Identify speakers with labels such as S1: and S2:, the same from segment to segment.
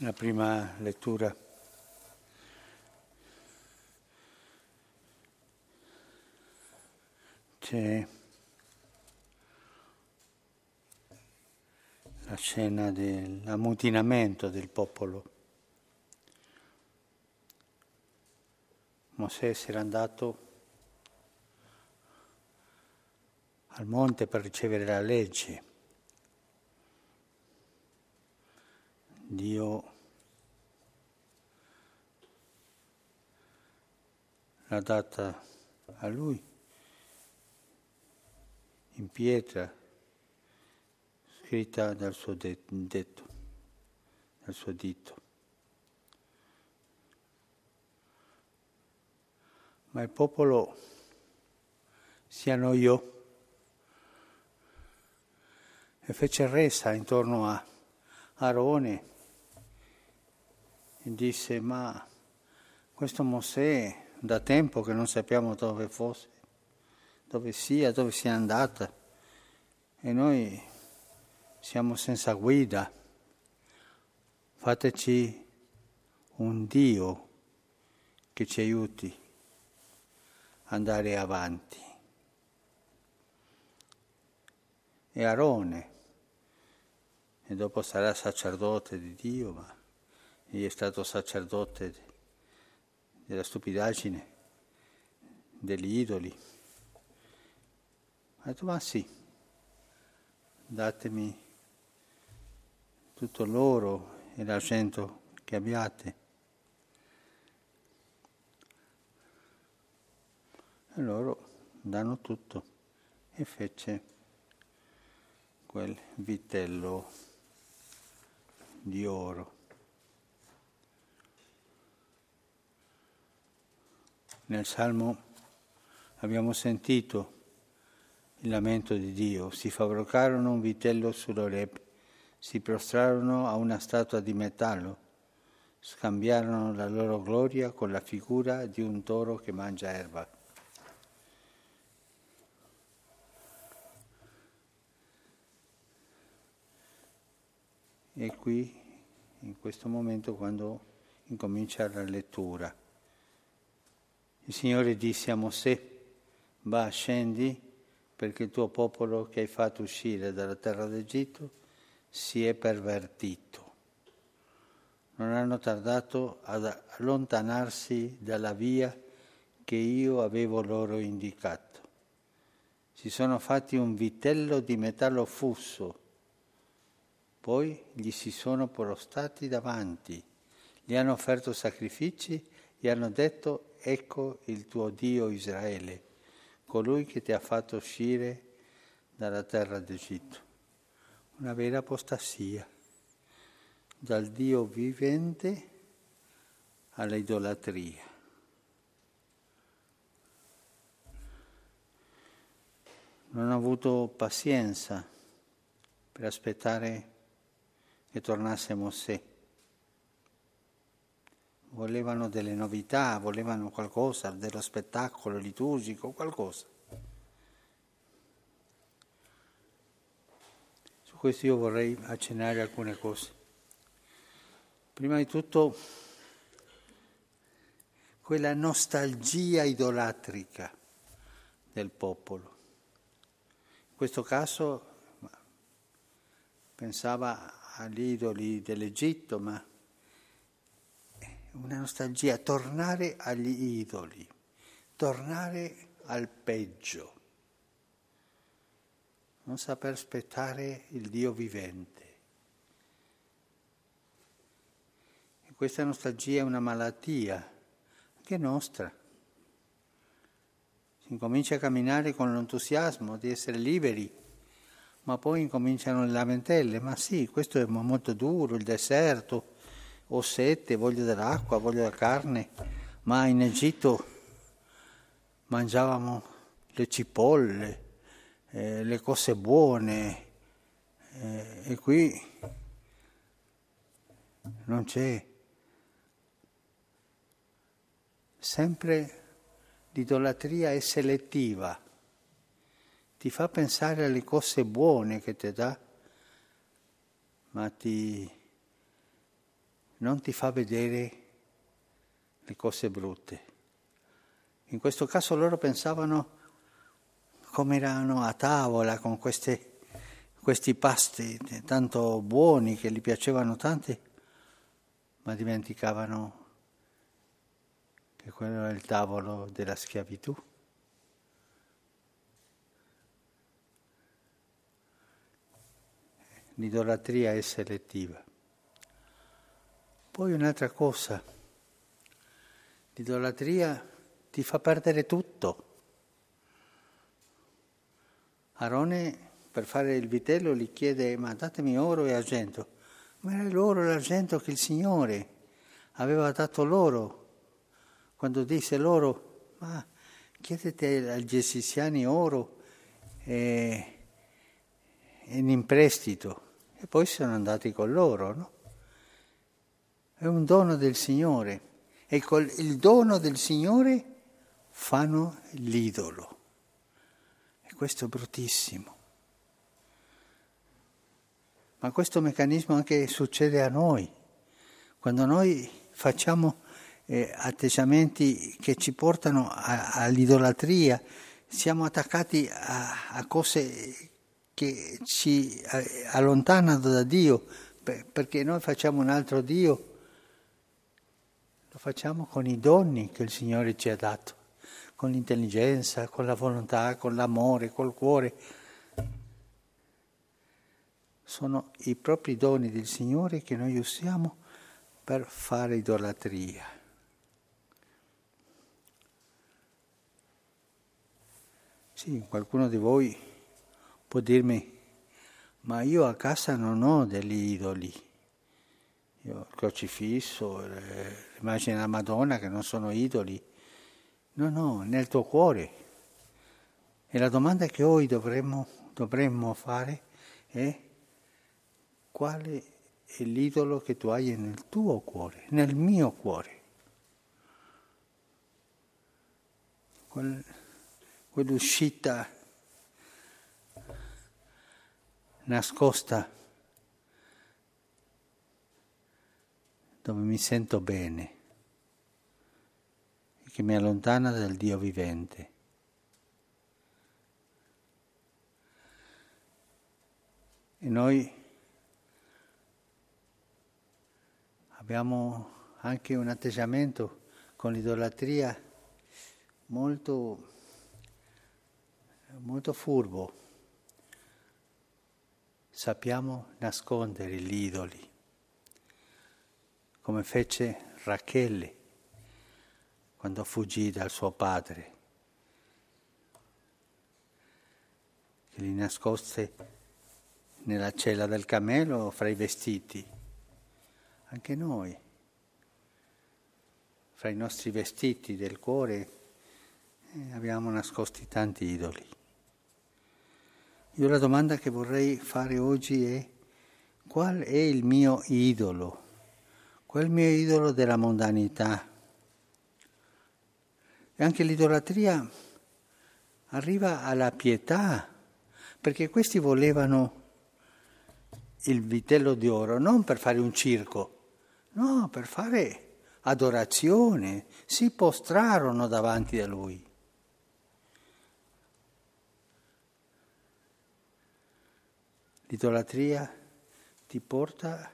S1: la prima lettura. C'è la scena dell'ammutinamento del popolo. Mosè si era andato al monte per ricevere la legge. Dio l'ha data a lui in pietra, scritta dal suo detto, dal suo dito. Ma il popolo si annoiò e fece resa intorno a Aarone e disse ma questo Mosè da tempo che non sappiamo dove fosse, dove sia, dove sia andata e noi siamo senza guida. Fateci un Dio che ci aiuti ad andare avanti. E Arone, e dopo sarà sacerdote di Dio, ma egli è stato sacerdote della stupidaggine, degli idoli. Ha detto, ma sì, datemi tutto l'oro e l'argento che abbiate. E loro danno tutto e fece quel vitello di oro. Nel Salmo abbiamo sentito il lamento di Dio. Si fabbricarono un vitello sull'Oreb, si prostrarono a una statua di metallo, scambiarono la loro gloria con la figura di un toro che mangia erba. E qui, in questo momento, quando incomincia la lettura. Il Signore disse a Mosè, va, scendi, perché il tuo popolo che hai fatto uscire dalla terra d'Egitto si è pervertito. Non hanno tardato ad allontanarsi dalla via che io avevo loro indicato. Si sono fatti un vitello di metallo fusso, poi gli si sono prostati davanti, gli hanno offerto sacrifici e hanno detto ecco il tuo Dio Israele, colui che ti ha fatto uscire dalla terra d'Egitto. Una vera apostasia, dal Dio vivente all'idolatria. Non ho avuto pazienza per aspettare che tornasse Mosè volevano delle novità, volevano qualcosa, dello spettacolo liturgico, qualcosa. Su questo io vorrei accennare alcune cose. Prima di tutto, quella nostalgia idolatrica del popolo. In questo caso pensava agli idoli dell'Egitto, ma una nostalgia, tornare agli idoli, tornare al peggio, non saper aspettare il Dio vivente. E questa nostalgia è una malattia, anche nostra. Si incomincia a camminare con l'entusiasmo di essere liberi, ma poi incominciano le lamentele, ma sì, questo è molto duro, il deserto, ho sete, voglio dell'acqua, voglio la carne, ma in Egitto mangiavamo le cipolle, eh, le cose buone eh, e qui non c'è. Sempre l'idolatria è selettiva, ti fa pensare alle cose buone che ti dà, ma ti non ti fa vedere le cose brutte. In questo caso loro pensavano come erano a tavola con queste, questi pasti tanto buoni che gli piacevano tanti, ma dimenticavano che quello era il tavolo della schiavitù. L'idolatria è selettiva. Poi un'altra cosa, l'idolatria ti fa perdere tutto. Arone per fare il vitello gli chiede ma datemi oro e argento, ma era l'oro e l'argento che il Signore aveva dato loro quando disse loro, ma chiedete agli egiziani oro e, in imprestito. E poi sono andati con loro, no? È un dono del Signore. E col il dono del Signore fanno l'idolo. E questo è bruttissimo. Ma questo meccanismo anche succede a noi. Quando noi facciamo eh, atteggiamenti che ci portano a, all'idolatria, siamo attaccati a, a cose che ci allontanano da Dio, perché noi facciamo un altro Dio, lo facciamo con i doni che il Signore ci ha dato, con l'intelligenza, con la volontà, con l'amore, col cuore. Sono i propri doni del Signore che noi usiamo per fare idolatria. Sì, qualcuno di voi può dirmi, ma io a casa non ho degli idoli. Il crocifisso, l'immagine della Madonna che non sono idoli. No, no, nel tuo cuore. E la domanda che noi dovremmo, dovremmo fare è quale è l'idolo che tu hai nel tuo cuore, nel mio cuore. Quel, quell'uscita nascosta dove mi sento bene e che mi allontana dal Dio vivente. E noi abbiamo anche un atteggiamento con l'idolatria molto molto furbo. Sappiamo nascondere gli idoli, come fece Rachele quando fuggì dal suo padre, che li nascoste nella cella del cammello fra i vestiti. Anche noi, fra i nostri vestiti del cuore, eh, abbiamo nascosti tanti idoli. Io la domanda che vorrei fare oggi è qual è il mio idolo? Il mio idolo della mondanità? E anche l'idolatria arriva alla pietà, perché questi volevano il vitello di oro non per fare un circo, no, per fare adorazione, si postrarono davanti a lui. L'idolatria ti porta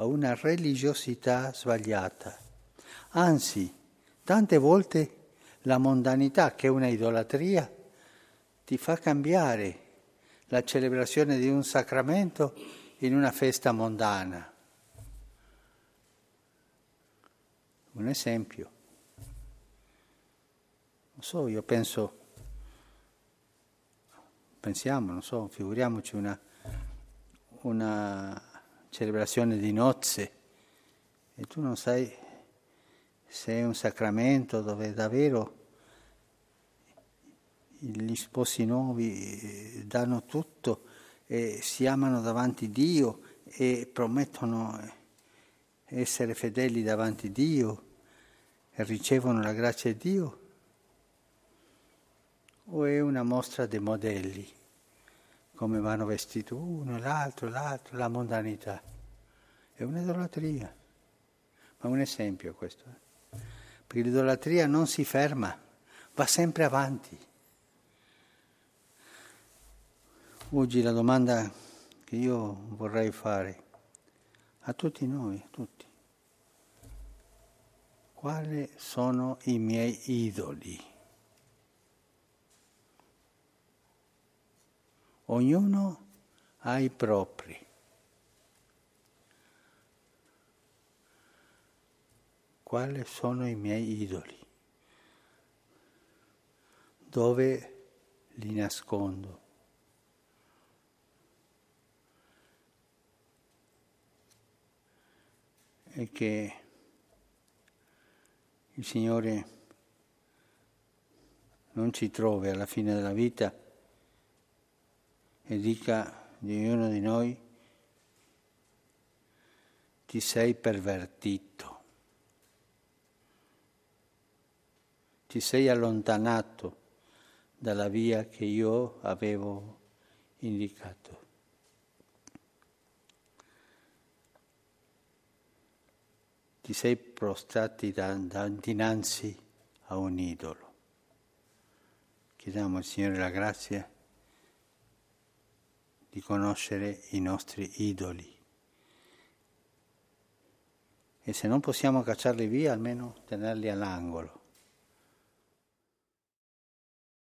S1: a una religiosità sbagliata. Anzi, tante volte la mondanità, che è una idolatria, ti fa cambiare la celebrazione di un sacramento in una festa mondana. Un esempio. Non so, io penso, pensiamo, non so, figuriamoci una una celebrazione di nozze e tu non sai se è un sacramento dove davvero gli sposi nuovi eh, danno tutto e si amano davanti a Dio e promettono essere fedeli davanti a Dio e ricevono la grazia di Dio o è una mostra dei modelli? Come vanno vestiti uno, l'altro, l'altro, la mondanità. È un'idolatria. Ma un esempio questo. Eh? Perché l'idolatria non si ferma, va sempre avanti. Oggi la domanda che io vorrei fare a tutti noi, a tutti, quali sono i miei idoli? Ognuno ha i propri. Quali sono i miei idoli? Dove li nascondo? E che il Signore non ci trovi alla fine della vita e dica di ognuno di noi ti sei pervertito, ti sei allontanato dalla via che io avevo indicato. Ti sei prostrati da, da, dinanzi a un idolo. Chiediamo al Signore la grazia di conoscere i nostri idoli. E se non possiamo cacciarli via, almeno tenerli all'angolo.